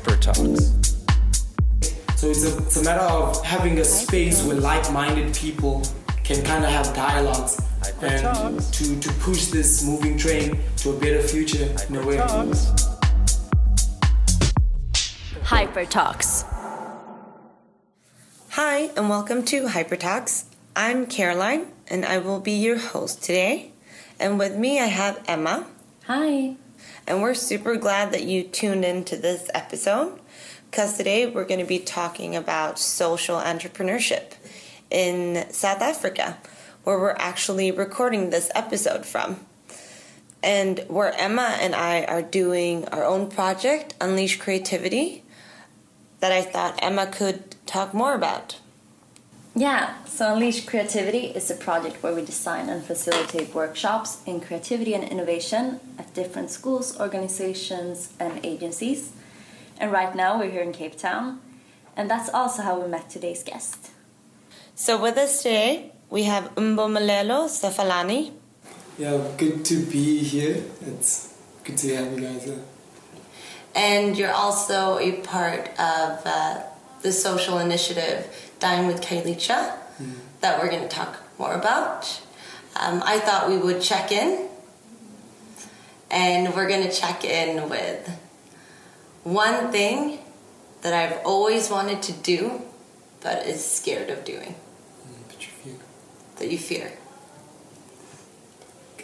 Hyper Talks. So it's a, it's a matter of having a space where like-minded people can kind of have dialogues Hyper and to, to push this moving train to a better future in a way. Hyper Talks. Hi, and welcome to Hyper Talks. I'm Caroline, and I will be your host today. And with me, I have Emma, Hi. And we're super glad that you tuned into this episode because today we're going to be talking about social entrepreneurship in South Africa, where we're actually recording this episode from. And where Emma and I are doing our own project, Unleash Creativity, that I thought Emma could talk more about. Yeah, so Unleash Creativity is a project where we design and facilitate workshops in creativity and innovation at different schools, organizations, and agencies. And right now we're here in Cape Town, and that's also how we met today's guest. So with us today, we have Umbo Malelo Sefalani, Yeah, good to be here. It's good to have you guys here. and you're also a part of uh, the social initiative Dine with Khayelitsha that we're going to talk more about. Um, I thought we would check in, and we're going to check in with one thing that I've always wanted to do, but is scared of doing, But you feel- that you fear.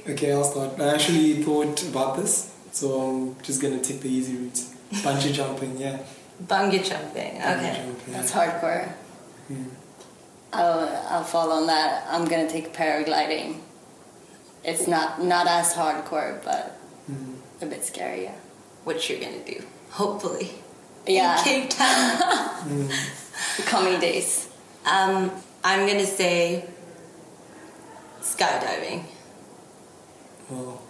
Okay, I'll start. I actually thought about this, so I'm just gonna take the easy route. Bungee jumping, yeah. Bungee jumping, Bungee okay. jumping. That's hardcore. Hmm. I'll, I'll fall on that. I'm gonna take paragliding. It's not not as hardcore, but Hmm. a bit scary. Yeah. What you're going to do, hopefully. Yeah. In Cape Town. Coming days. Um, I'm gonna say skydiving. Well,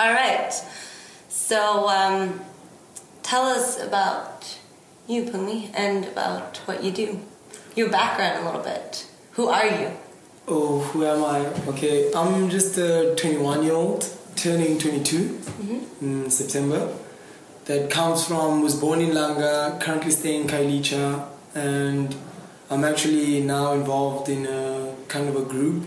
All right. So, um, tell us about you, Pumi, and about what you do. Your background a little bit. Who are you? oh, who am I? Okay, I'm just a 21 year old, turning 22 mm-hmm. in September. That comes from, was born in Langa, currently staying in Khayelitsha, and I'm actually now involved in a kind of a group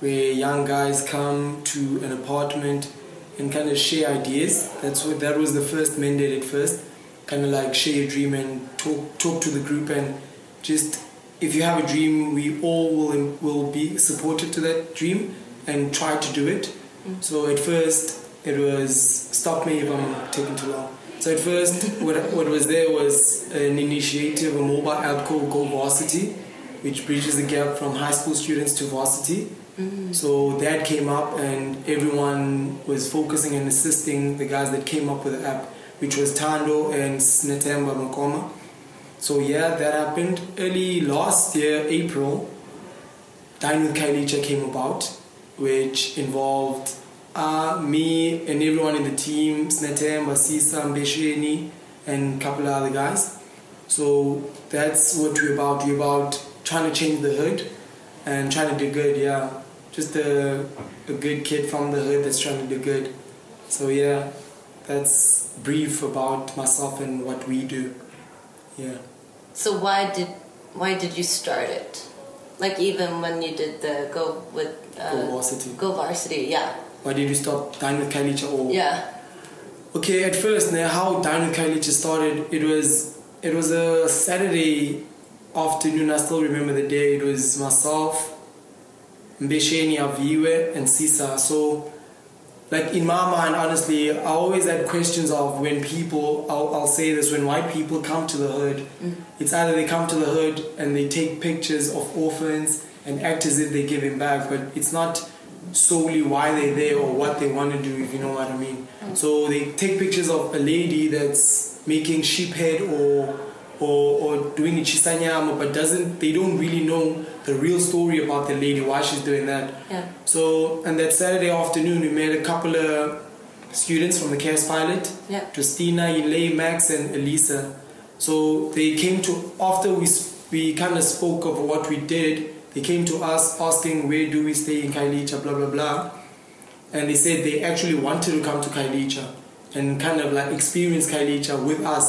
where young guys come to an apartment and kind of share ideas. That's what that was the first mandate at first. Kind of like share your dream and talk talk to the group and just if you have a dream, we all will will be supported to that dream and try to do it. Mm. So at first it was stop me if I'm taking too long. So at first what what was there was an initiative, a mobile app called Go Varsity, which bridges the gap from high school students to varsity. Mm. So that came up, and everyone was focusing and assisting the guys that came up with the app, which was Tando and Snetemba Makoma. So yeah, that happened early last year, April. Dine with Khayelitsha came about, which involved uh, me and everyone in the team, Snetemba, Sisa, Mbesheni, and a couple of other guys. So that's what we're about. We're about trying to change the hood and trying to do good, yeah. Just a, a good kid from the hood that's trying to do good. So yeah, that's brief about myself and what we do. Yeah. So why did why did you start it? Like even when you did the go with uh, Go Varsity. Go varsity, yeah, Why did you stop Dine with Khayelitsha or yeah. Okay, at first, now how Dine with Khayelitsha started, it was it was a Saturday afternoon. I still remember the day. It was myself, Mbesheni Aviwe, and Sisa. So, like in my mind, honestly, I always had questions of when people. I'll, I'll say this: when white people come to the hood, mm. it's either they come to the hood and they take pictures of orphans and act as if they're giving back, but it's not solely why they're there or what they want to do, if you know what I mean. Mm. So they take pictures of a lady that's making sheep head or or, or doing it shisanyama, but doesn't they don't really know the real story about the lady, why she's doing that. Yeah. So and that Saturday afternoon we met a couple of students from the KaosPilot, Yeah. Justina, Elaine, Max and Elisa. So they came to after we we kind of spoke of what we did. They came to us asking where do we stay in Khayelitsha, blah blah blah, and they said they actually wanted to come to Khayelitsha and kind of like experience Khayelitsha with us.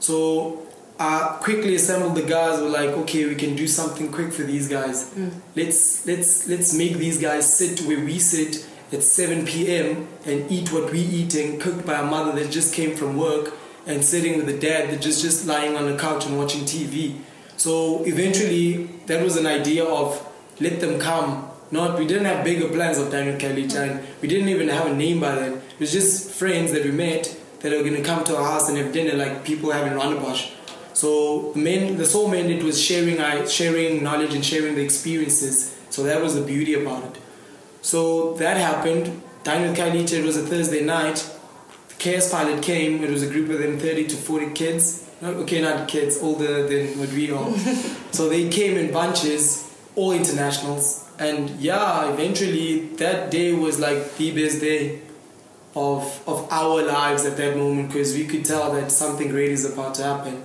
So I quickly assembled the guys. We're like, okay, we can do something quick for these guys. Mm. Let's let's let's make these guys sit where we sit at 7 p.m. and eat what we eating, cooked by a mother that just came from work, and sitting with a dad that just just lying on the couch and watching TV. So eventually, that was an idea of let them come. Not we didn't have bigger plans of Daniel Kelly mm. and we didn't even have a name by then. It was just friends that we met that are gonna come to our house and have dinner like people have in Rondebosch. So the main, the sole mandate was sharing, sharing knowledge and sharing the experiences. So that was the beauty about it. So that happened. Daniel Kaliche, it was a Thursday night. The KS pilot came. It was a group of them, 30 to 40 kids. No, okay, not kids, older than what we are. so they came in bunches, all internationals. And yeah, eventually that day was like the best day of, of our lives at that moment because we could tell that something great is about to happen.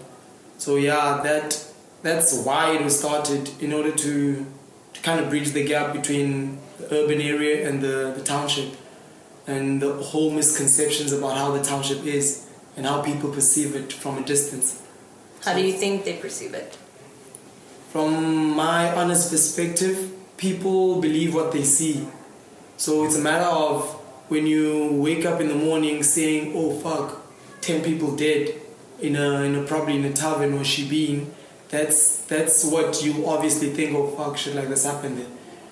So yeah, that that's why it was started in order to, to kind of bridge the gap between the urban area and the, the township and the whole misconceptions about how the township is and how people perceive it from a distance. How do you think they perceive it? From my honest perspective, people believe what they see. So it's a matter of when you wake up in the morning saying, "Oh fuck, ten people dead in a in a probably in a tavern or shebeen," that's that's what you obviously think. Oh fuck, shit like this happened there.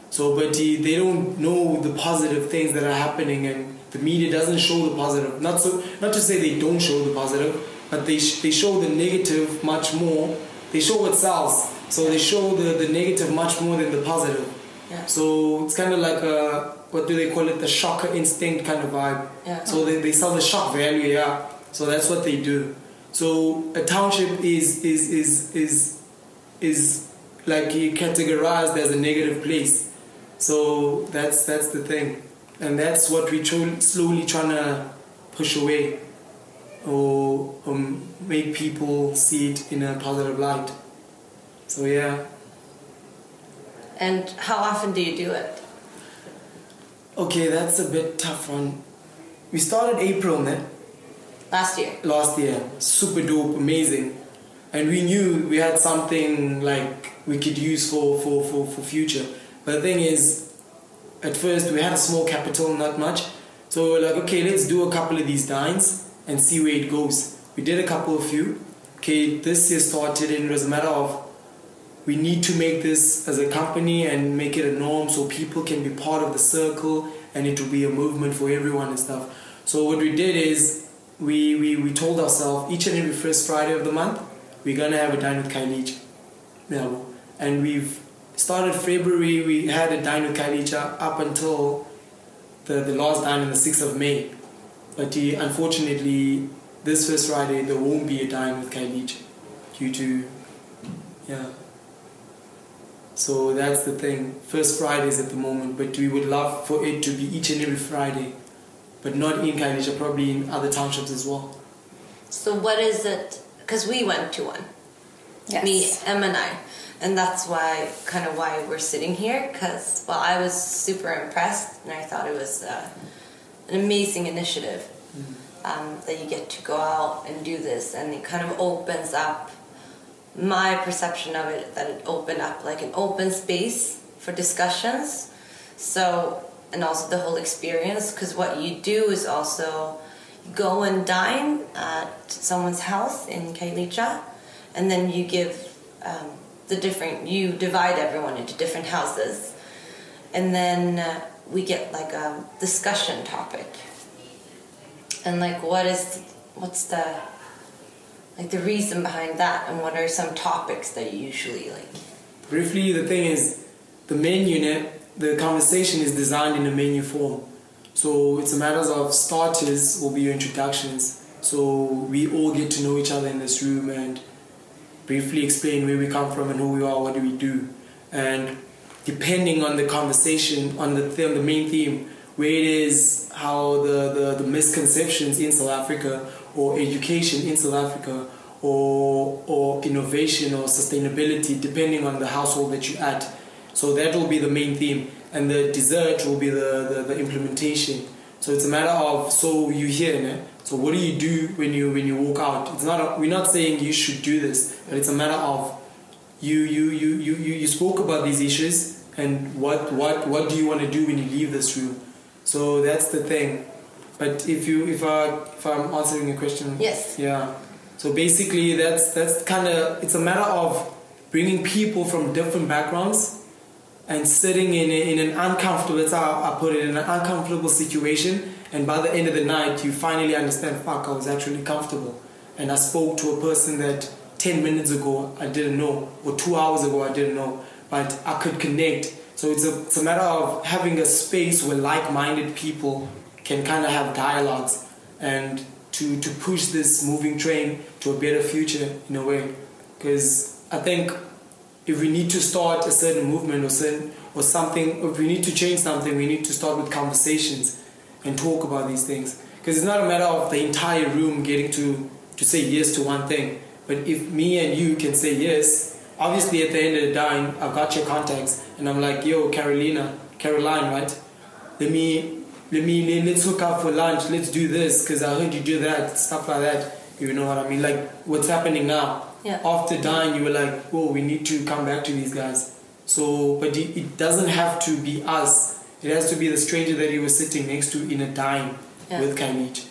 So, but they they don't know the positive things that are happening, and the media doesn't show the positive. Not so, not to say they don't show the positive, but they sh- they show the negative much more. They show what sells, so they show the the negative much more than the positive. Yeah. So it's kind of like a what do they call it? The shocker instinct kind of vibe. Yeah. So they, they sell the shock value, yeah. So that's what they do. So a township is is is is is like categorized as a negative place. So that's that's the thing, and that's what we tro- slowly trying to push away, or um, make people see it in a positive light. So yeah. And how often do you do it? Okay, that's a bit tough one. We started April, man. Last year. last year. Super dope, amazing. And we knew we had something like we could use for, for, for, for future. But the thing is, at first we had a small capital, not much. So we were like, okay, let's do a couple of these dines and see where it goes. We did a couple of few. Okay, this year started and it was a matter of we need to make this as a company and make it a norm so people can be part of the circle and it will be a movement for everyone and stuff. So what we did is we, we, we told ourselves each and every first Friday of the month we're gonna have a dine with Khayelitsha. Yeah, and we've started February we had a dine with Khayelitsha up until the, the last dine on the 6th of May. But uh, unfortunately this first Friday there won't be a dine with Khayelitsha due to yeah. So that's the thing. First Fridays at the moment, but we would love for it to be each and every Friday, but not in Khayelitsha, probably in other townships as well. So what is it? Because we went to one. Yes. Me, Em, and I, and that's why kind of why we're sitting here. Because well, I was super impressed, and I thought it was uh, an amazing initiative um, that you get to go out and do this, and it kind of opens up my perception of it that it opened up like an open space for discussions. So and also the whole experience because what you do is also go and dine at someone's house in Khayelitsha and then you give um, the different you divide everyone into different houses, and then uh, we get like a discussion topic. And like, what is what's the like the reason behind that, and what are some topics that you usually like? Briefly, the thing is, the main ne- the conversation is designed in a menu form. So it's a matter of starters will be your introductions. So we all get to know each other in this room and briefly explain where we come from and who we are, what do we do. And depending on the conversation, on the, th- on the main theme, where it is, how the, the, the misconceptions in South Africa or education in South Africa or, or innovation or sustainability, depending on the household that you're at. So that will be the main theme. And the dessert will be the, the, the implementation So it's a matter of so you hear, né? so what do you do when you when you walk out? It's not a, we're not saying you should do this, but it's a matter of you you you you you, you spoke about these issues and what what what do you want to do when you leave this room? So that's the thing. But if you if I if I'm answering your question, Yes. yeah. So basically, that's that's kind of it's a matter of bringing people from different backgrounds and sitting in in an uncomfortable. That's how I put it in an uncomfortable situation. And by the end of the night, you finally understand. Fuck, I was actually comfortable, and I spoke to a person that ten minutes ago I didn't know, or two hours ago I didn't know, but I could connect. So it's a it's a matter of having a space where like-minded people can kind of have dialogues and to, to push this moving train to a better future in a way. Because I think if we need to start a certain movement or certain or something, if we need to change something, we need to start with conversations and talk about these things. Because it's not a matter of the entire room getting to, to say yes to one thing. But if me and you can say yes, obviously at the end of the day, I've got your contacts and I'm like, yo, Carolina, Caroline, right? Let me let me let- let's hook up for lunch let's do this because i heard you do that stuff like that you know what i mean like what's happening now Yeah. after dying you were like oh we need to come back to these guys so but it, doesn't have to be us it has to be the stranger that you were sitting next to in a dime Yeah. with Kainich.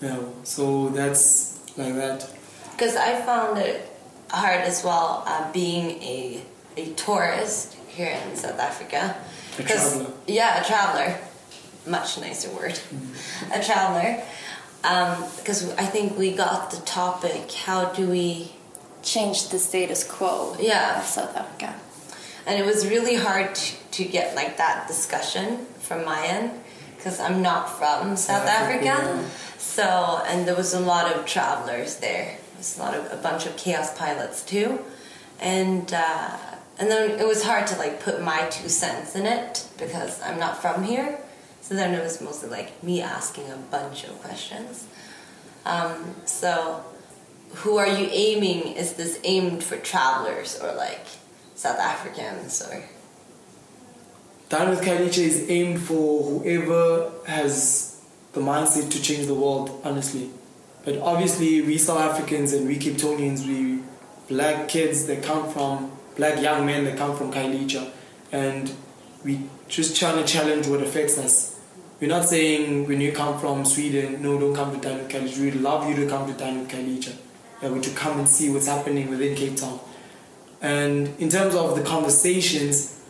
yeah so that's like that Because I found it hard as well uh, being a, a tourist here in South Africa. A. Yeah, a traveler. Much nicer word. A traveler. Because I think we got the topic how do we. Change the status quo Yeah. of South Africa. And it was really hard to, to get like that discussion from my end because I'm not from South South Africa. Africa. So, and there was a lot of travelers there. There was a lot of a bunch of KaosPilots too, and uh, and then it was hard to like put my two cents in it because I'm not from here. So then it was mostly like me asking a bunch of questions. Um, so, who are you aiming? Is this aimed for travelers or like South Africans or? Dine with Khayelitsha is aimed for whoever has the mindset to change the world, honestly. But obviously, we South Africans and we Capetonians, we black kids that come from, black young men that come from Khayelitsha, and we just trying to challenge what affects us. We're not saying when you come from Sweden, no, don't come to Dine with Khayelitsha. We'd love you to come to Dine with Khayelitsha. Yeah, we to come and see what's happening within Cape Town. And in terms of the conversations,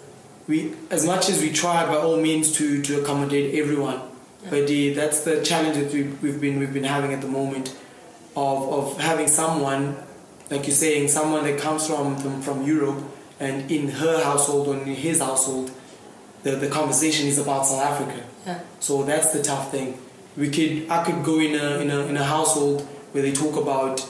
we as much as we try by all means to to accommodate everyone but the, that's the challenge that we've, we've been we've been having at the moment of of having someone like you're saying someone that comes from from, from Europe and in her household or in his household the, the conversation is about South Africa Yeah. so that's the tough thing we could I could go in a in a in a household where they talk about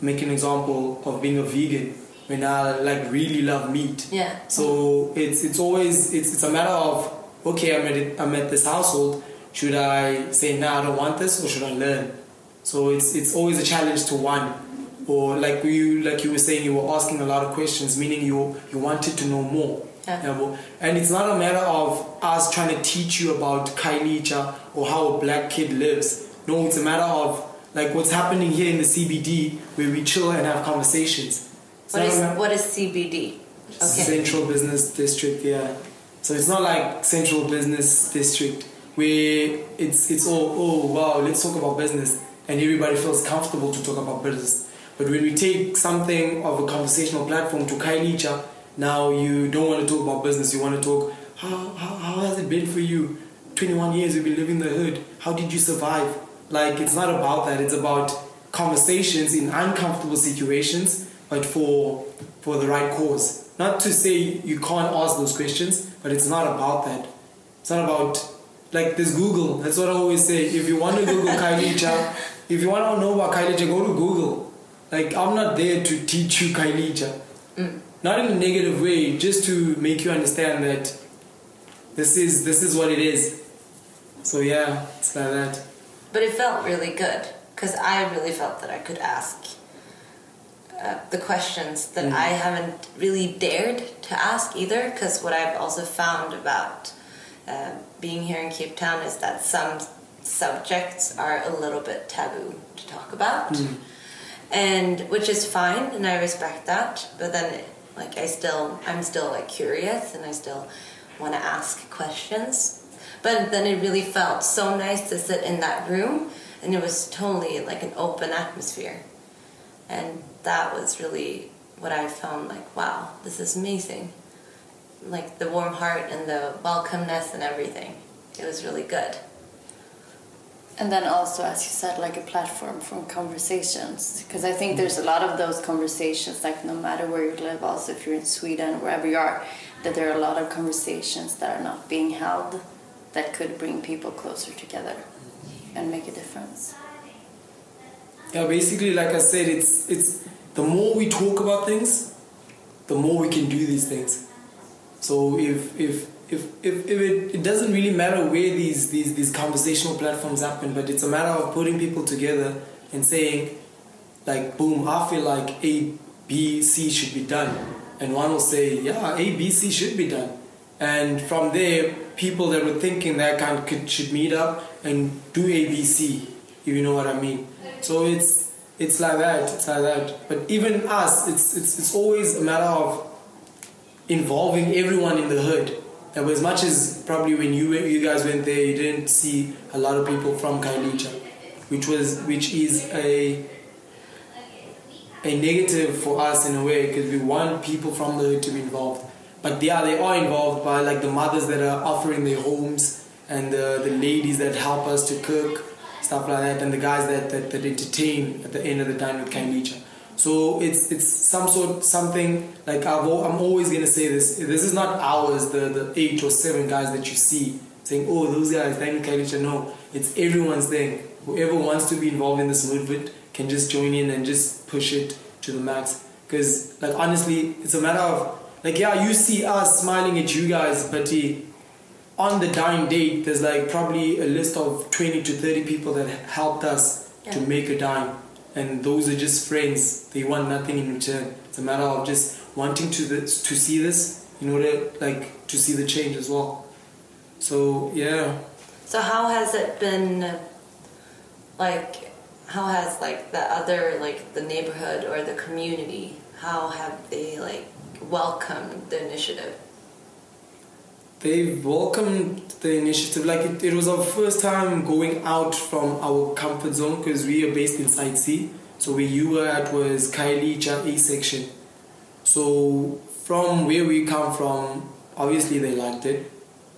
make an example of being a vegan when I like really love meat Yeah. so it's it's always it's, it's a matter of okay I'm at I'm at this household. Should I say no I don't want this or should I learn? So it's it's always a challenge to one. Or like you like you were saying you were asking a lot of questions, meaning you you wanted to know more. Yeah. and it's not a matter of us trying to teach you about Khayelitsha or how a black kid lives. No, it's a matter of like what's happening here in the CBD where we chill and have conversations. It's What is what is CBD? Okay. Central Business District, yeah. So it's not like Central Business District where it's it's all oh wow let's talk about business and everybody feels comfortable to talk about business. But when we take something of a conversational platform to Khayelitsha, now you don't want to talk about business. You want to talk how how, how has it been for you? 21 years you've been living the hood. How did you survive? Like it's not about that. It's about conversations in uncomfortable situations, but for for the right cause. Not to say you can't ask those questions, but it's not about that. It's not about like this Google. That's what I always say. If you want to Google Kylie Khayelitsha, if you want to know about Kylie Khayelitsha, go to Google. Like I'm not there to teach you kylie Khayelitsha. Mm. Not in a negative way, just to make you understand that this is this is what it is. So yeah, it's like that. But it felt really good because I really felt that I could ask uh, the questions that I haven't really dared to ask either. Because what I've also found about uh, being here in Cape Town is that some subjects are a little bit taboo to talk about. And which is fine and I respect that, but then like I still I'm still like curious and I still want to ask questions. But then it really felt so nice to sit in that room and it was totally like an open atmosphere. And that was really what I found like, wow, this is amazing. Like the warm heart and the welcomeness and everything. It was really good. And then also, as you said, like a platform for conversations. Because I think there's a lot of those conversations, like no matter where you live, also if you're in Sweden, wherever you are, that there are a lot of conversations that are not being held that could bring people closer together and make a difference. Yeah, basically, like I said, it's it's the more we talk about things, the more we can do these things. So if if if if, if it, it doesn't really matter where these, these these conversational platforms happen, but it's a matter of putting people together and saying, like, boom, I feel like A, B, C should be done, and one will say, yeah, A, B, C should be done, and from there, people that were thinking that kind could, should meet up and do A, B, C, if you know what I mean. So it's it's like that, it's like that. But even us, it's it's it's always a matter of involving everyone in the hood. And as much as probably when you you guys went there, you didn't see a lot of people from Khayelitsha, which was which is a a negative for us in a way because we want people from the hood to be involved. But yeah, they are involved by like the mothers that are offering their homes and the, the ladies that help us to cook, stuff like that, and the guys that, that, that entertain at the end of the time with Khayelitsha. So it's it's some sort something like I've, i'm always gonna say this. This is not ours, the, the eight or seven guys that you see saying, "Oh, those guys, thank Khayelitsha." No, it's everyone's thing. Whoever wants to be involved in this movement can just join in and just push it to the max. Because like honestly, it's a matter of like yeah, you see us smiling at you guys, but eh, on the dying date, there's like probably a list of 20 to 30 people that helped us to make a dime. And those are just friends. They want nothing in return. It's a matter of just wanting to to see this in order like to see the change as well. So yeah, So how has it been like how has like the other like the neighborhood or the community how have they like welcomed the initiative? they welcomed the initiative. Like it, it was our first time going out from our comfort zone because we are based in Site C. So where you were at was Khayelitsha A section. So from where we come from, obviously they liked it.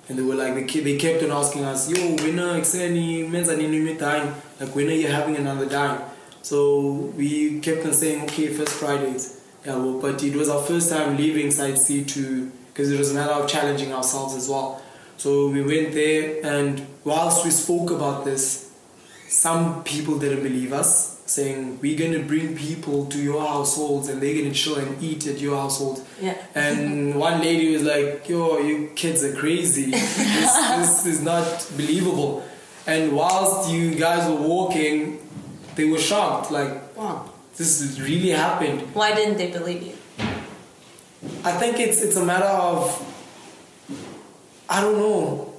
And they were like, they kept, they kept on asking us, yo, when are exeni menza nini mi dime? Like, when are you having another dime? So we kept on saying, okay, first Fridays. Yeah, well, but it was our first time leaving Site C to, because it was a matter of challenging ourselves as well. So we went there, and whilst we spoke about this, some people didn't believe us, saying, we're going to bring people to your households and they're going to chill and eat at your household. Yeah. And one lady was like, "Yo, you kids are crazy. this, this is not believable." And whilst you guys were walking, they were shocked, like, "Wow, this really happened." Why didn't they believe you? I think it's it's a matter of I don't know.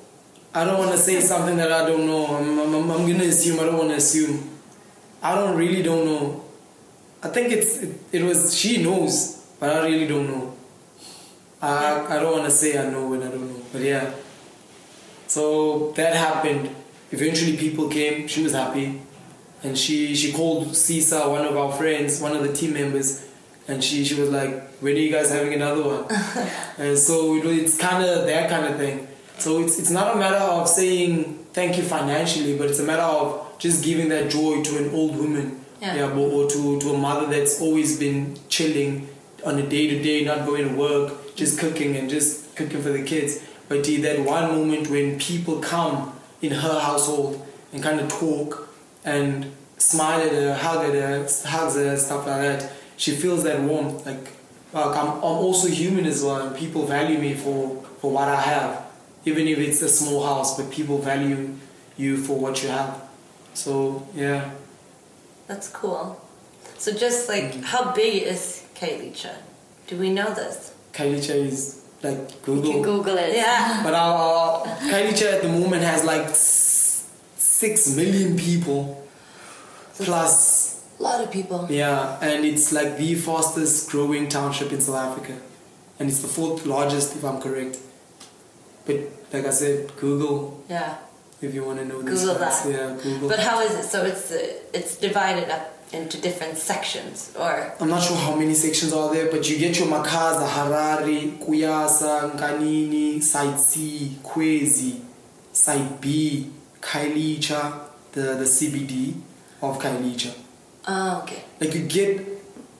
I don't want to say something that I don't know. I'm, I'm, I'm, gonna assume. I don't want to assume. I don't really don't know. I think it's it, it was she knows, but I really don't know. I I don't want to say I know when I don't know, but yeah. So that happened. Eventually, people came. She was happy, and she she called Sisa, one of our friends, one of the team members, and she she was like, "When are you guys having another one?" and so it, it's kind of that kind of thing. So it's it's not a matter of saying thank you financially, but it's a matter of just giving that joy to an old woman, Yeah. or, or to to a mother that's always been chilling on a day to day, not going to work, just cooking and just cooking for the kids. But that one moment when people come in her household and kind of talk and smile at her, hug at her, hugs her, stuff like that, she feels that warmth. Like, like I'm, I'm also human as well, and people value me for, for what I have, even if it's a small house. But people value you for what you have. So yeah, That's cool. So just like mm-hmm. how big is Khayelitsha? Do we know this? Khayelitsha is like You Google. can Google it. Yeah. But uh, uh, our, our Khayelitsha at the moment has like s- six million people plus A lot of people. yeah, and it's like the fastest growing township in South Africa, and it's the fourth largest if I'm correct. But like I said, Google Yeah. if you want to know this. Google that. Yeah, Google. But how is it? So it's it's divided up into different sections, or I'm not sure how many sections are there, but you get your Makhaza, Harare, Kuyasa, Nkanini, Site C, Kwezi, Site B, Khayelitsha, the, the CBD of Khayelitsha. oh, ah, okay. Like you get,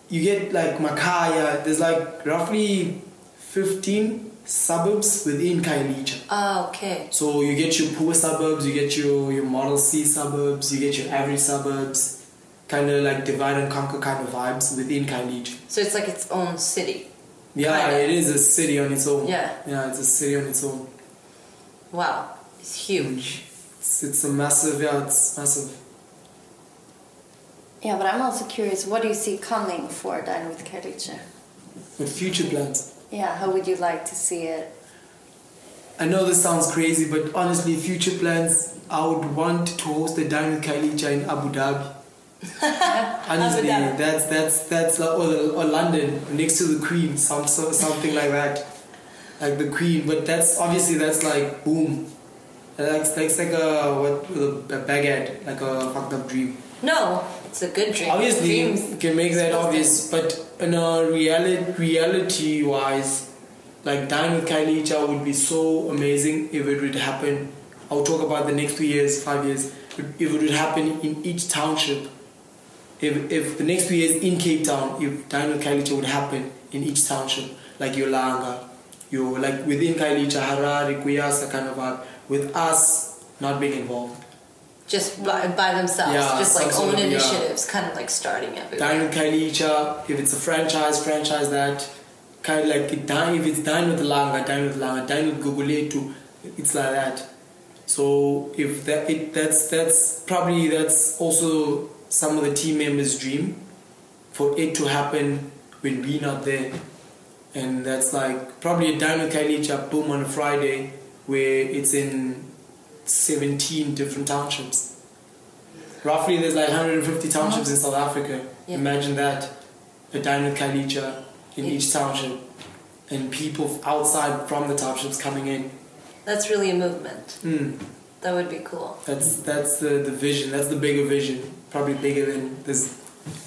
you get like Makaya. There's like roughly 15 suburbs within Khayelitsha. Oh, ah, okay. So you get your poor suburbs, you get your, your Model C suburbs, you get your average suburbs, kind of like divide and conquer kind of vibes within Khayelitsha. So it's like its own city. Yeah, Kinda. it is a city on its own. Yeah. Yeah, it's a city on its own. Wow, it's huge. It's, it's a massive, yeah, it's massive. Yeah, but I'm also curious. What do you see coming for Dine with Khayelitsha? With future plans. Yeah, how would you like to see it? I know this sounds crazy, but honestly, future plans, I would want to host a Dine with in Abu Dhabi. honestly, Abu Dhabi. that's that's that's like, or, or London next to the Queen, some something like that, like the Queen. But that's obviously that's like boom, that's that's like a what a baguette, like a fucked up dream. No, it's a good dream. Obviously, Dreams. you can make that obvious, but in a reality, reality wise, like Dine with Khayelitsha would be so amazing if it would happen. I'll talk about the next two years, five years. If it would happen in each township, if, if the next two years in Cape Town, if Dine with Khayelitsha would happen in each township, like Yolanga, you like within Khayelitsha, Harare, Kuyasa kind of vibe, with us not being involved. Just by, by themselves, Yeah, just like own of- yeah. initiatives, kind of like starting everywhere. Dine with Khayelitsha, if it's a franchise, franchise that. Kind of like it dine, if it's dine with Langa, dine with Langa, dine with Guguletu, it's like that. So if that it that's that's probably that's also some of the team members' dream for it to happen when we're not there. And that's like probably a dine with Khayelitsha boom on a Friday where it's in 17 different townships. Roughly, there's like 150 townships in South Africa. Yeah. Imagine that. A dine with Khayelitsha in Yeah. each township. And people outside from the townships coming in. That's really a movement. Mm, That would be cool. that's that's the, the vision. That's the bigger vision. Probably bigger than this.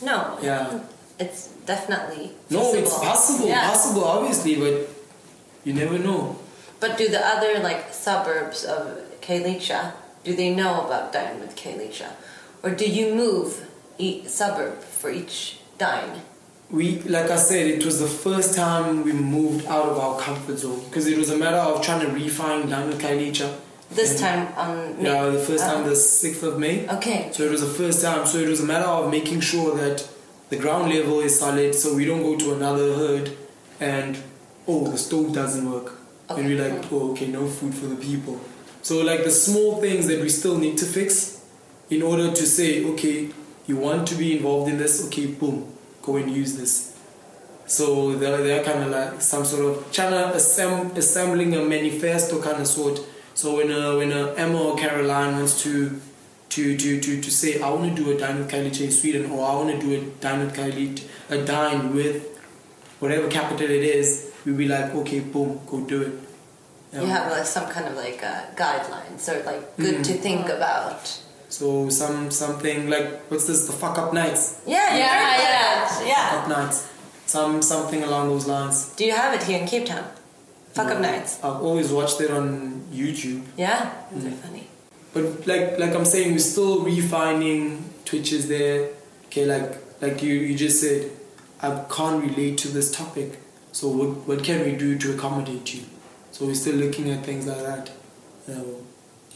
No, Yeah. it's definitely No, it's possible. Yeah. Possible, obviously, but you never know. But do the other like suburbs of Khayelitsha, do they know about Dine with Khayelitsha? Or do you move each suburb for each Dine? We, like I said, it was the first time we moved out of our comfort zone because it was a matter of trying to refine down with Khayelitsha. This And- time on May? Yeah, the first time, Oh. the uh-huh. 6th of May. Okay. So it was the first time. So it was a matter of making sure that the ground level is solid so we don't go to another herd and, oh, the stove doesn't work. And we're like, oh, okay, no food for the people. So, like the small things that we still need to fix in order to say, okay, you want to be involved in this, okay, boom, go and use this. So they're, they're kind of like some sort of to assemb- assembling a manifesto kind of sort. So when a, when a Emma or Caroline wants to to, to, to, to say I want to do a dine with Kylie in Sweden or I want to do a dine with Kylie a dine with whatever capital it is, we'll be like okay boom go do it. You have like some kind of like uh, guidelines or like good Mm. to think about. so some something like what's this the fuck up nights Yeah, Yeah, yeah, yeah. fuck yeah. up nights some something along those lines. Do you have it here in Cape Town? Fuck up nights. I've always watched it on YouTube. Yeah, those Mm. are funny. But like like I'm saying, we're still refining Twitch is there. Okay, like like you, you just said, I can't relate to this topic. So what what can we do to accommodate you? So we're still looking at things like that. You know.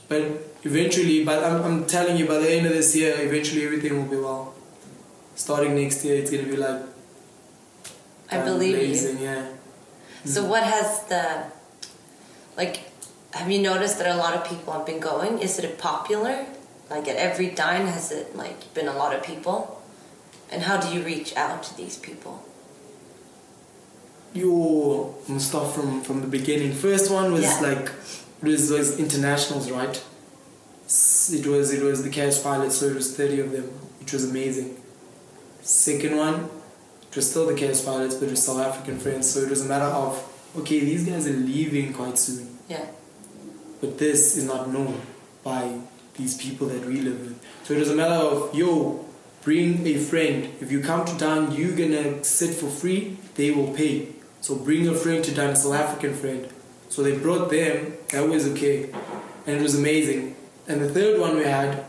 But eventually, but I'm, I'm telling you, by the end of this year, eventually everything will be well. Starting next year, it's gonna be like I believe you. yeah. So mm. what has the like have you noticed that a lot of people have been going? Is it popular? Like at every dine has it like been a lot of people? And how do you reach out to these people? Your stuff from from the beginning. First one was Yeah. like it was, was internationals, right? It was it was the cash pilots, so it was 30 of them, which was amazing. Second one, it was still the cash pilots, but it was South African friends, so it was a matter of okay, these guys are leaving quite soon, Yeah. but this is not known by these people that we live with. So it was a matter of yo, bring a friend. If you come to town, you're gonna sit for free. They will pay. So bring a friend to a South African friend. So they brought them. That was okay, and it was amazing. And the third one we had,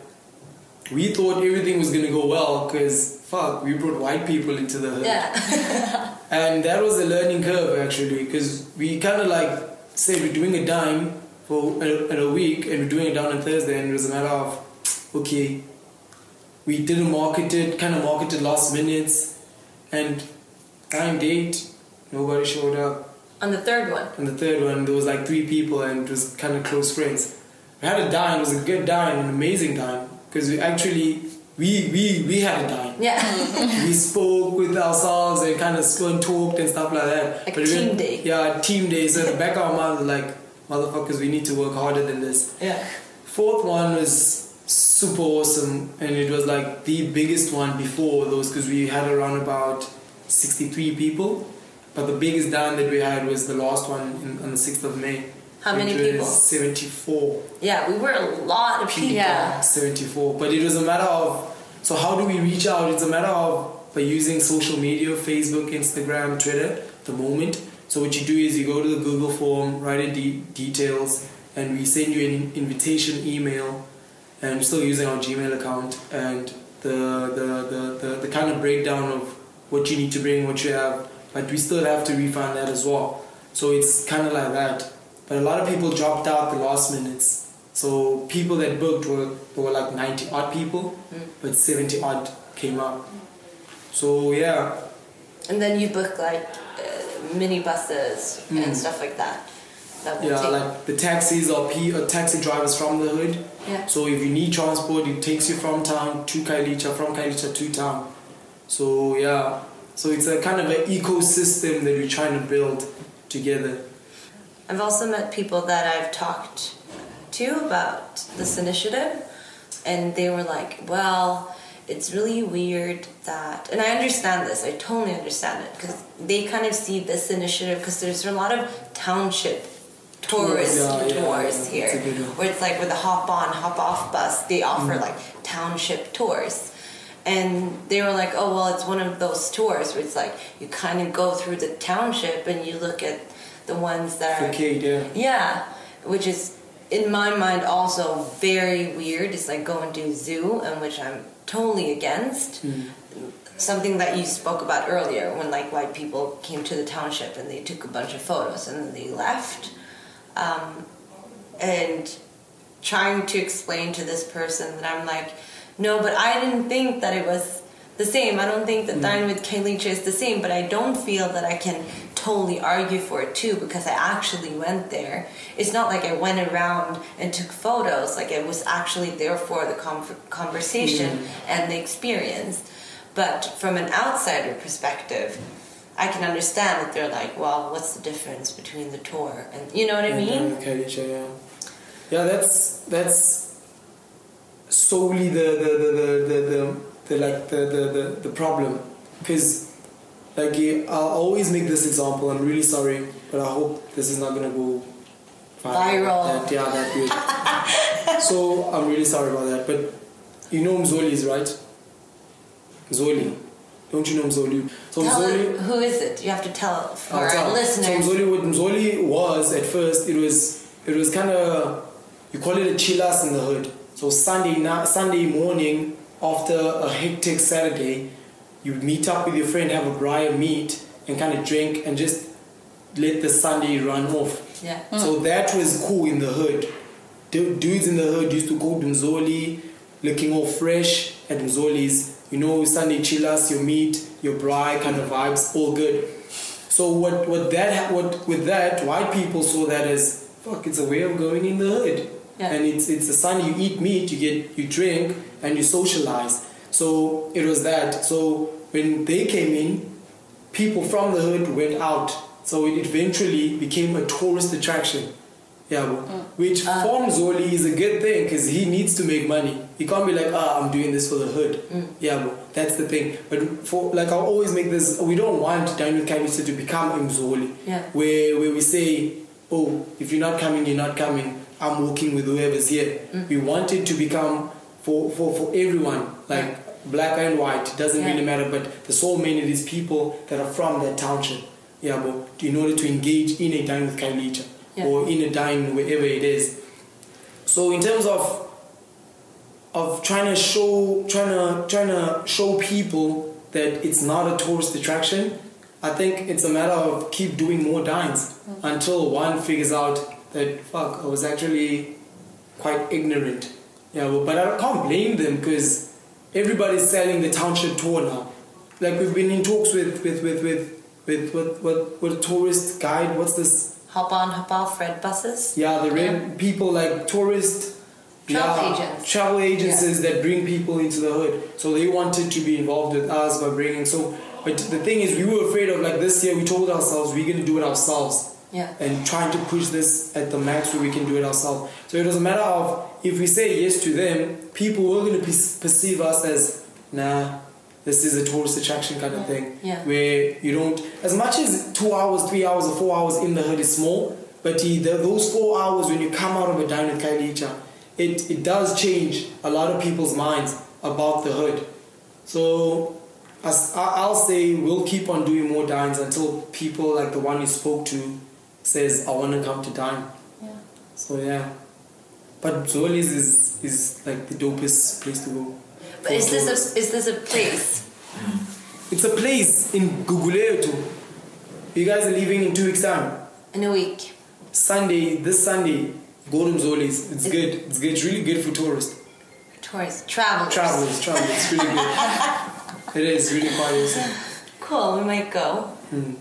we thought everything was gonna go well because fuck, we brought white people into the hood. Yeah. And that was a learning curve actually, because we kind of like say we're doing a dime for a, a week, and we're doing it down on Thursday, and it was a matter of okay, we didn't market it, kind of marketed last minutes, and time date, nobody showed up. On the third one. On the third one, there was like three people, and it was kind of close friends. We had a dime, it was a good dime, an amazing dime, because we actually we we we had a dime Yeah. we spoke with ourselves and kind of spoke and talked and stuff like that. Like a we team went- day. Yeah, team day. So the back of our minds, like, motherfuckers, we need to work harder than this. yeah. Fourth one was super awesome, and it was like the biggest one before those because we had around about 63 people. But the biggest down that we had was the last one in, on the 6th of May. How many people? 74. Yeah, we were a lot of people. Yeah. 74. But it was a matter of so how do we reach out? It's a matter of by using social media, Facebook, Instagram, Twitter, at the moment. So what you do is you go to the Google form, write in de- details, and we send you an invitation email. And we're still using our Gmail account and the the, the, the, the kind of breakdown of what you need to bring, what you have, but we still have to refund that as well. So it's kind of like that. But a lot of people dropped out the last minutes. So people that booked were, were like 90 odd people, but 70 odd came up. So yeah, And then you book like uh, mini buses and Mm. stuff like that. That yeah, take. like the taxis or P or taxi drivers from the hood. yeah. So if you need transport, it takes you from town to Khayelitsha, from Khayelitsha to town. So yeah, so it's a kind of an ecosystem that we're trying to build together. I've also met people that I've talked to about this initiative, and they were like, well, it's really weird that, and I understand this, I totally understand it, because they kind of see this initiative, because there's a lot of township tourist yeah, yeah, tours yeah, here, a good one. where it's like with the hop on, hop off bus, they offer Mm. like township tours. And they were like, oh, well, it's one of those tours where it's like you kind of go through the township and you look at the ones that are Okay, yeah. yeah, which is in my mind also very weird. It's like going to a zoo, and which I'm totally against. Something that you spoke about earlier, when like white people came to the township and they took a bunch of photos and then they left, um, and trying to explain to this person that I'm like, no, but I didn't think that it was the same. I don't think that Dine mm. with Khayelitsha is the same, but I don't feel that I can totally argue for it too because I actually went there. It's not like I went around and took photos, like I was actually there for the con- conversation mm. and the experience. But from an outsider perspective, I can understand that they're like, well, what's the difference between the tour and you know what I mean? then Khadija, yeah. Yeah, that's that's solely the the the the, the, the, the like the the, the, problem because like I'll always make this example. I'm really sorry, but I hope this is not gonna go Viral. That, yeah, that good. so I'm really sorry about that. But you know Mzoli is right. Mzoli, don't you know Mzoli? So Tell Mzoli. it, who is it? You have to tell for I'll our tell. listeners. So Mzoli, what Mzoli was at first, it was it was kind of you call it a chillas in the hood. So Sunday night, Sunday morning after a hectic Saturday, you meet up with your friend, have a braai meet, and kind of drink and just let the Sunday run off. Yeah. Hmm. So that was cool in the hood. Dudes in the hood used to go to Mzoli, looking all fresh at Mzoli's. You know, Sunday chillas, your meat, your braai kind of vibes, all good. So what what that what with that white people saw that as fuck. It's a way of going in the hood, Yeah. and it's it's a Sunday. You eat meat, you get you drink, and you socialize. So it was that. So when they came in, people from the hood went out. So it eventually became a tourist attraction. Yeah, bro. Mm. which uh, for Mzoli is a good thing because he needs to make money. He can't be like, ah, I'm doing this for the hood. Mm. Yeah, bro. That's the thing. But for like, I always make this. We don't want Daniel Kalisa to become Mzoli. Yeah. Where where we say, oh, if you're not coming, you're not coming. I'm working with whoever's here. Mm. We want it to become for for for everyone, like black and white. It doesn't Yeah. really matter. But there's so many of these people that are from that township. Yeah, but in order to engage in a dine with Khayelitsha Yeah. or in a dine wherever it is. So in terms of of trying to show trying to trying to show people that it's not a tourist attraction, I think it's a matter of keep doing more dines mm. until one figures out that fuck I was actually quite ignorant. Yeah, but, but I can't blame them because everybody's selling the township tour now. Like we've been in talks with with with with with what what what tourist guide. What's this? Hop on, hop off, red buses. Yeah, the red people like tourist Travel yeah, agents. travel agencies that bring people into the hood. So they wanted to be involved with us by bringing. So, but the thing is, we were afraid of like this year. We told ourselves we're gonna do it ourselves Yeah. and trying to push this at the max where we can do it ourselves. So it was a matter of if we say yes to them, people were going to perceive us as nah, this is a tourist attraction kind of thing. Yeah. Where you don't, as much as two hours, three hours, or four hours in the hood is small, but the, the, those four hours when you come out of a dine with Khayelitsha, it, it does change a lot of people's minds about the hood. So as I'll say we'll keep on doing more dines until people like the one you spoke to says I want to come to dine. Yeah. So yeah, but Mzoli's is is like the dopest place to go. But is this a is this a place? It's a place in Gugulethu. You guys are leaving in two weeks time. In a week. Sunday, this Sunday, go to Mzoli's. It's good. It's good. It's really good for tourists. Tourists, travelers. Travelers, travelers. It's really good. it is really quite awesome. Cool, we might go. Hmm.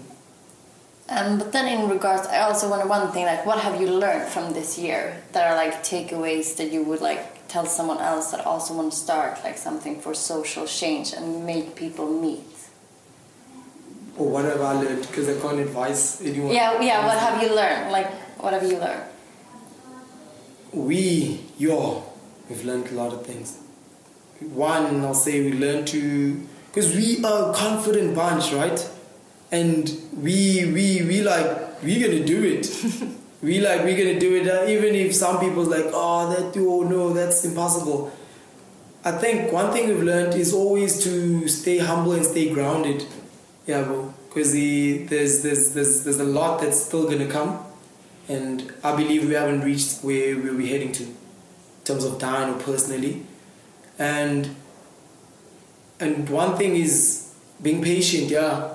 Um, but then in regards, I also wonder one thing, like what have you learned from this year that are like takeaways that you would like tell someone else that also want to start like something for social change and make people meet? Or what have I learned? Because I can't advise anyone. Yeah, yeah. What have you learned? Like, what have you learned? we, yo, we've learned a lot of things. One, I'll say we learned to, because we are a confident bunch, right? And we, we, we like, we're gonna do it. we like, we're gonna do it, uh, even if some people's like, oh, that, oh no, that's impossible. I think one thing we've learned is always to stay humble and stay grounded. Yeah, bro. Because the, there's, there's, there's, there's a lot that's still gonna come and I believe we haven't reached where, where we're heading to in terms of dying or personally. And and one thing is being patient, yeah,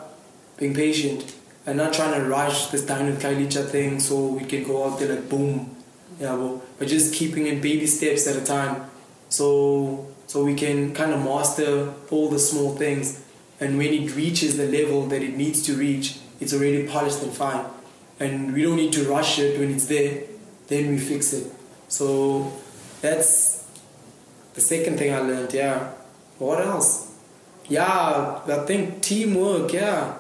being patient and not trying to rush this with Khayelitsha thing so we can go out there like boom, yeah, well, but just keeping in baby steps at a time, so so we can kind of master all the small things, and when it reaches the level that it needs to reach, it's already polished and fine. And we don't need to rush it when it's there then we fix it. So that's the second thing i learned yeah. What else? Yeah i think teamwork yeah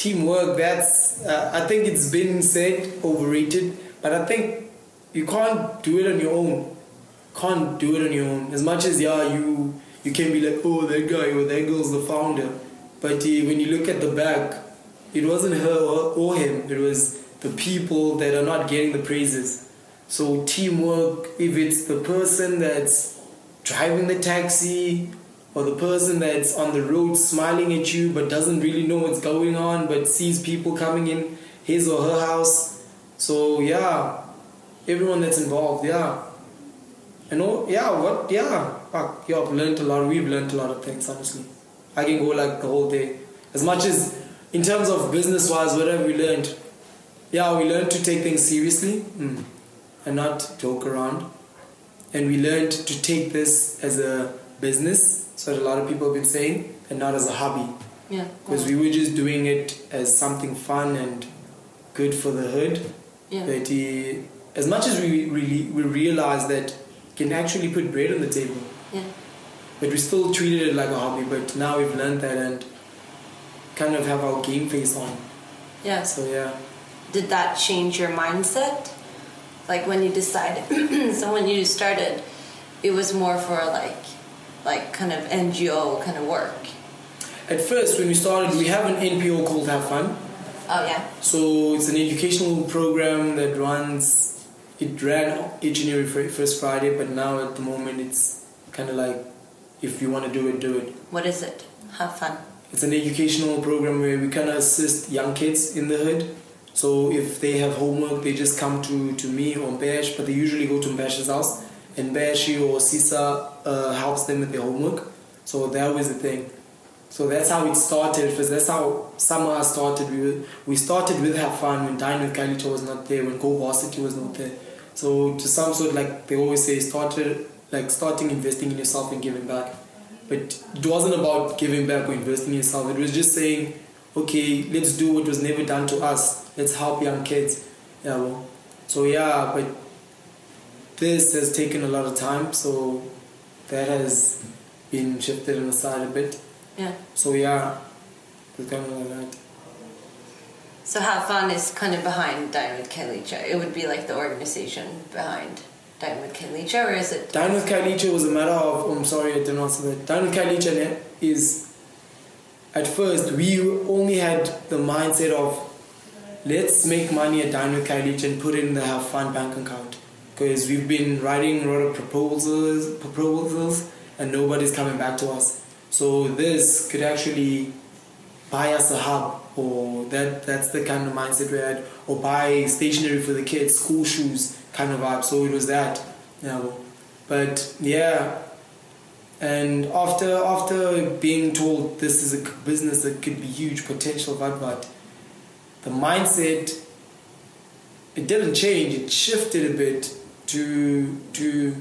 teamwork that's uh, i think it's been said overrated but i think you can't do it on your own. Can't do it on your own. As much as yeah you you can be like oh that guy or that girl's the founder. But uh, when you look at the back it wasn't her or, or him. It was the people that are not getting the praises. So teamwork if it's the person that's driving the taxi or the person that's on the road smiling at you but doesn't really know what's going on but sees people coming in his or her house. So yeah. Everyone that's involved yeah. And oh yeah what yeah. Fuck yeah I've learned a lot. We've learned a lot of things honestly. I can go like the whole day. As much as in terms of business wise whatever we learned yeah we learned to take things seriously mm, and not joke around. And we learned to take this as a business so a lot of people have been saying and not as a hobby Yeah. because we were just doing it as something fun and good for the hood Yeah. but uh, as much as we really we realized that can actually put bread on the table Yeah. but we still treated it like a hobby but now we've learned that and kind of have our game face on Yeah. so yeah Did that change your mindset? Like when you decided, so when you started, it was more for like, like kind of NGO kind of work. At first, when we started, we have an NPO called Have Fun. Oh yeah. So it's an educational program that runs. It ran each and every first Friday, but now at the moment it's kind of like, if you want to do it, do it. What is it? Have fun. It's an educational program where we kind of assist young kids in the hood. So if they have homework, they just come to, to me or Mbesh, but they usually go to Mbesh's house, and Mbeshi or Sisa uh, helps them with their homework. So that was the thing. So that's how it started. First, that's how Summer started. We were, we started with Have Fun when Dine with Khayelitsha was not there, when Go Varsity was not there. So to some sort, like they always say, started like starting investing in yourself and giving back. But it wasn't about giving back or investing in yourself. It was just saying, okay, let's do what was never done to us. Let's help young kids. Yeah, well, so yeah, but this has taken a lot of time. So that has been shifted on the side a bit. Yeah. So yeah, it's kind of like that. So have fun is kind of behind Dine with Khayelitsha. It would be like the organization behind Dine with Khayelitsha, or is it? Dine with Khayelitsha was a matter of, oh, I'm sorry, I didn't answer that. Dine with Khayelitsha is, at first, we only had the mindset of, let's make money at Dine with Khayelitsha and put it in the Have Fun bank account. Because we've been writing a lot of proposals, proposals, and nobody's coming back to us. So this could actually buy us a hub, or that that's the kind of mindset we had, or buy stationery for the kids, school shoes kind of vibe. So it was that, yeah. But yeah, and after after being told this is a business that could be huge potential, but but the mindset it didn't change. It shifted a bit to to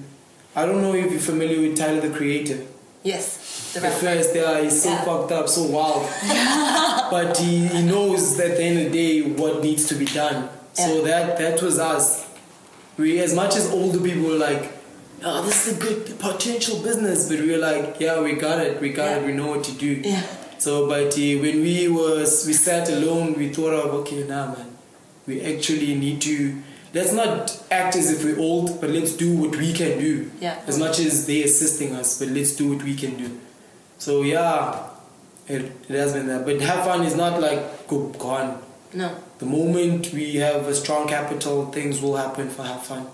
I don't know if you're familiar with Tyler the Creator. Yes, the At first, yeah, he's so Yeah. fucked up, so wild. but he, he knows that at the end of the day what needs to be done. So that that was us. We, as much as older people were like, "Oh, this is a good potential business," but we were like, "Yeah, we got it. We got Yeah. it. We know what to do." Yeah. So, but uh, when we was we sat alone, we thought of, okay, nah, man, we actually need to. Let's not act as if we're old, but let's do what we can do. Yeah. As much as they assisting us, but let's do what we can do. So yeah, it, it has been that. But have fun is not like go gone. No, The moment we have a strong capital, things will happen for have fun.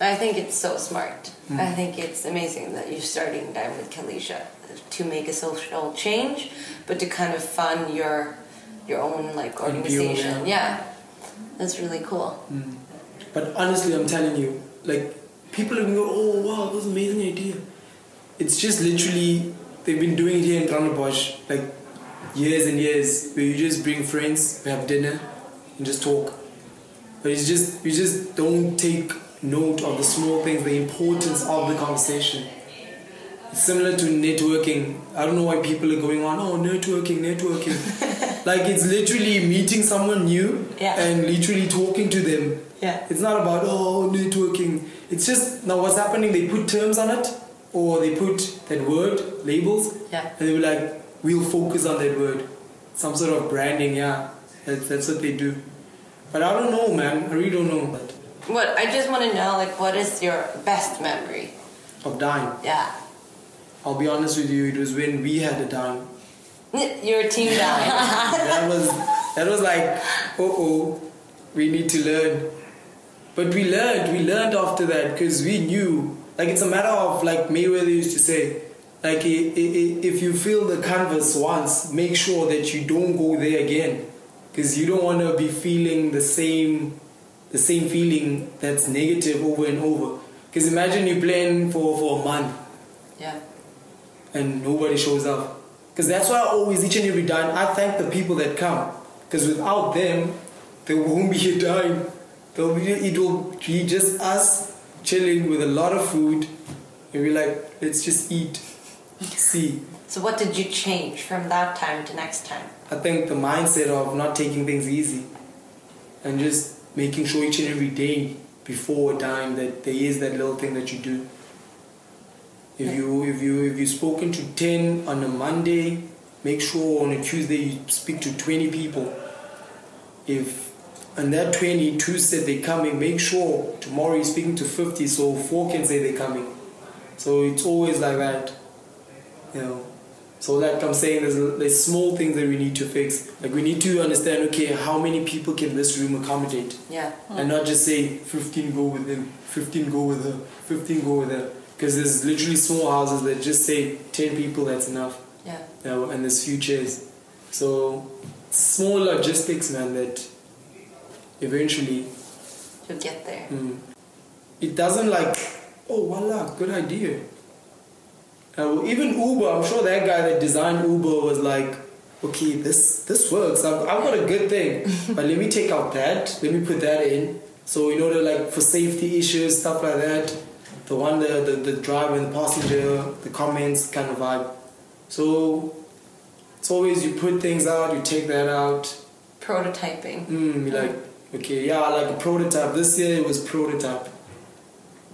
I think it's so smart. Hmm. I think it's amazing that you're starting Dine with Khayelitsha to make a social change, but to kind of fund your your own like organization. yeah. That's really cool. Mm. But honestly, I'm telling you, like people are gonna go, oh wow, that was an amazing idea. It's just literally they've been doing it here in Ranabosh like years and years, where you just bring friends, we have dinner, and just talk. But it's just you just don't take note of the small things, the importance of the conversation. It's similar to networking. I don't know why people are going on, oh networking, networking. like it's literally meeting someone new Yeah. and literally talking to them. Yeah. It's not about oh networking. It's just now what's happening. They put terms on it, or they put that word labels, Yeah. and they were like, "We'll focus on that word." Some sort of branding, yeah. That's, that's what they do. But I don't know, man. I really don't know. But What I just want to know, like, what is your best memory? of dying, Yeah, I'll be honest with you. It was when we had a dime. your team Dine. that was that was like, oh oh, we need to learn. But we learned, we learned after that because we knew. Like it's a matter of like Mayweather used to say, like i- i- i- if you feel the canvas once, make sure that you don't go there again, because you don't want to be feeling the same, the same feeling that's negative over and over. Because imagine you playing for for a month yeah, and nobody shows up. Because that's why I always, each and every time, I thank the people that come. Because without them, there won't be a dime. There'll be, it will be just us chilling with a lot of food. And we're like, let's just eat, see. So what did you change from that time to next time? I think the mindset of not taking things easy and just making sure each and every day before a dime that there is that little thing that you do. If you if you if you've spoken to ten on a Monday, make sure on a Tuesday you speak to twenty people. If and that 22 said they're coming, make sure tomorrow you're speaking to 50 so four can say they're coming. So it's always like that. You know. So like I'm saying, there's, there's small things that we need to fix. Like we need to understand, okay, how many people can this room accommodate? Yeah. And not just say 15 go with him, 15 go with her, 15 go with her. Because there's literally small houses that just say 10 people, that's enough. Yeah. You know, and there's few chairs. So small logistics, man, that eventually You'll get there. mm, it doesn't like, oh, voila, good idea. Uh, even Uber, I'm sure that guy that designed Uber was like, okay, this this works. I've, I've got a good thing, but let me take out that. Let me put that in. So in order, like for safety issues, stuff like that, the one the the, the driver and the passenger, the comments kind of vibe. So it's always you put things out, you take that out. Prototyping. Mm, like, okay, yeah, like a prototype. This year it was prototype.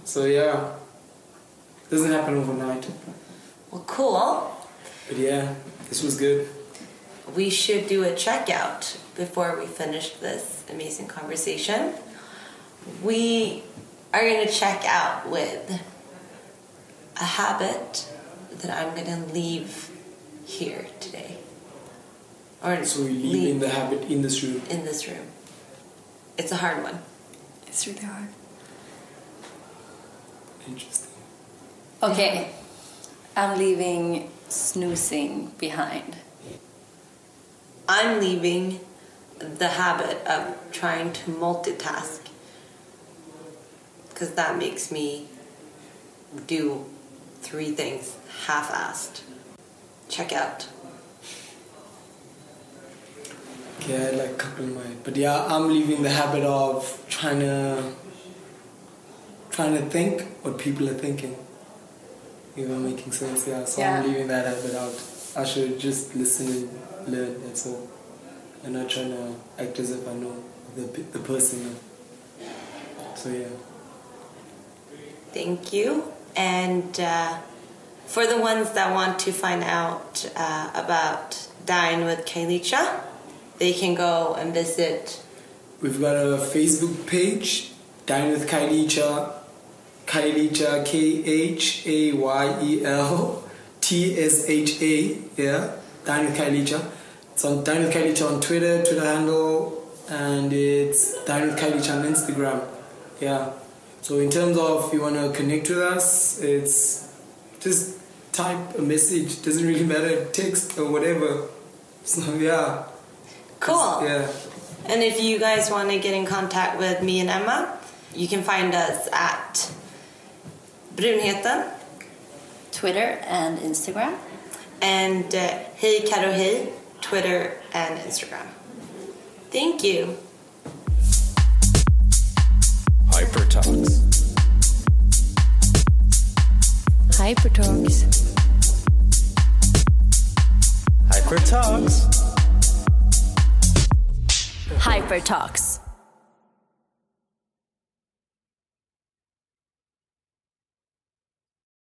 So yeah, doesn't happen overnight. Well, cool. But yeah, this was good. We should do a checkout before we finish this amazing conversation. We are going to check out with a habit that I'm going to leave here today. Or So we're leaving the habit in this room. in this room. It's a hard one. It's really hard. Interesting. Okay, I'm leaving snoozing behind. I'm leaving the habit of trying to multitask because that makes me do three things half assed. Check out. Okay, I like couple in mind. But yeah, I'm leaving the habit of trying to trying to think what people are thinking. You know, making sense, yeah. So Yeah. I'm leaving that habit out. I should just listen and learn, that's all. I'm not trying to act as if I know the, the person. So yeah. Thank you. And uh, for the ones that want to find out uh, about Dine with Khayelitsha, they can go and visit. We've got a Facebook page, Dine with Khayelitsha, Khayelitsha, K H A Y E L T S H A, yeah, Dine with Khayelitsha. It's on Dine with Khayelitsha on Twitter, Twitter handle, and it's Dine with Khayelitsha on Instagram, yeah. So in terms of you want to connect with us, it's just type a message. Doesn't really matter, text or whatever. So yeah, Cool. yeah. And if you guys want to get in contact with me and Emma, you can find us at Brunheten Twitter and Instagram. and uh, Hey Karo Hey, Twitter and Instagram. Thank you. Hyper Talks. Hyper Talks.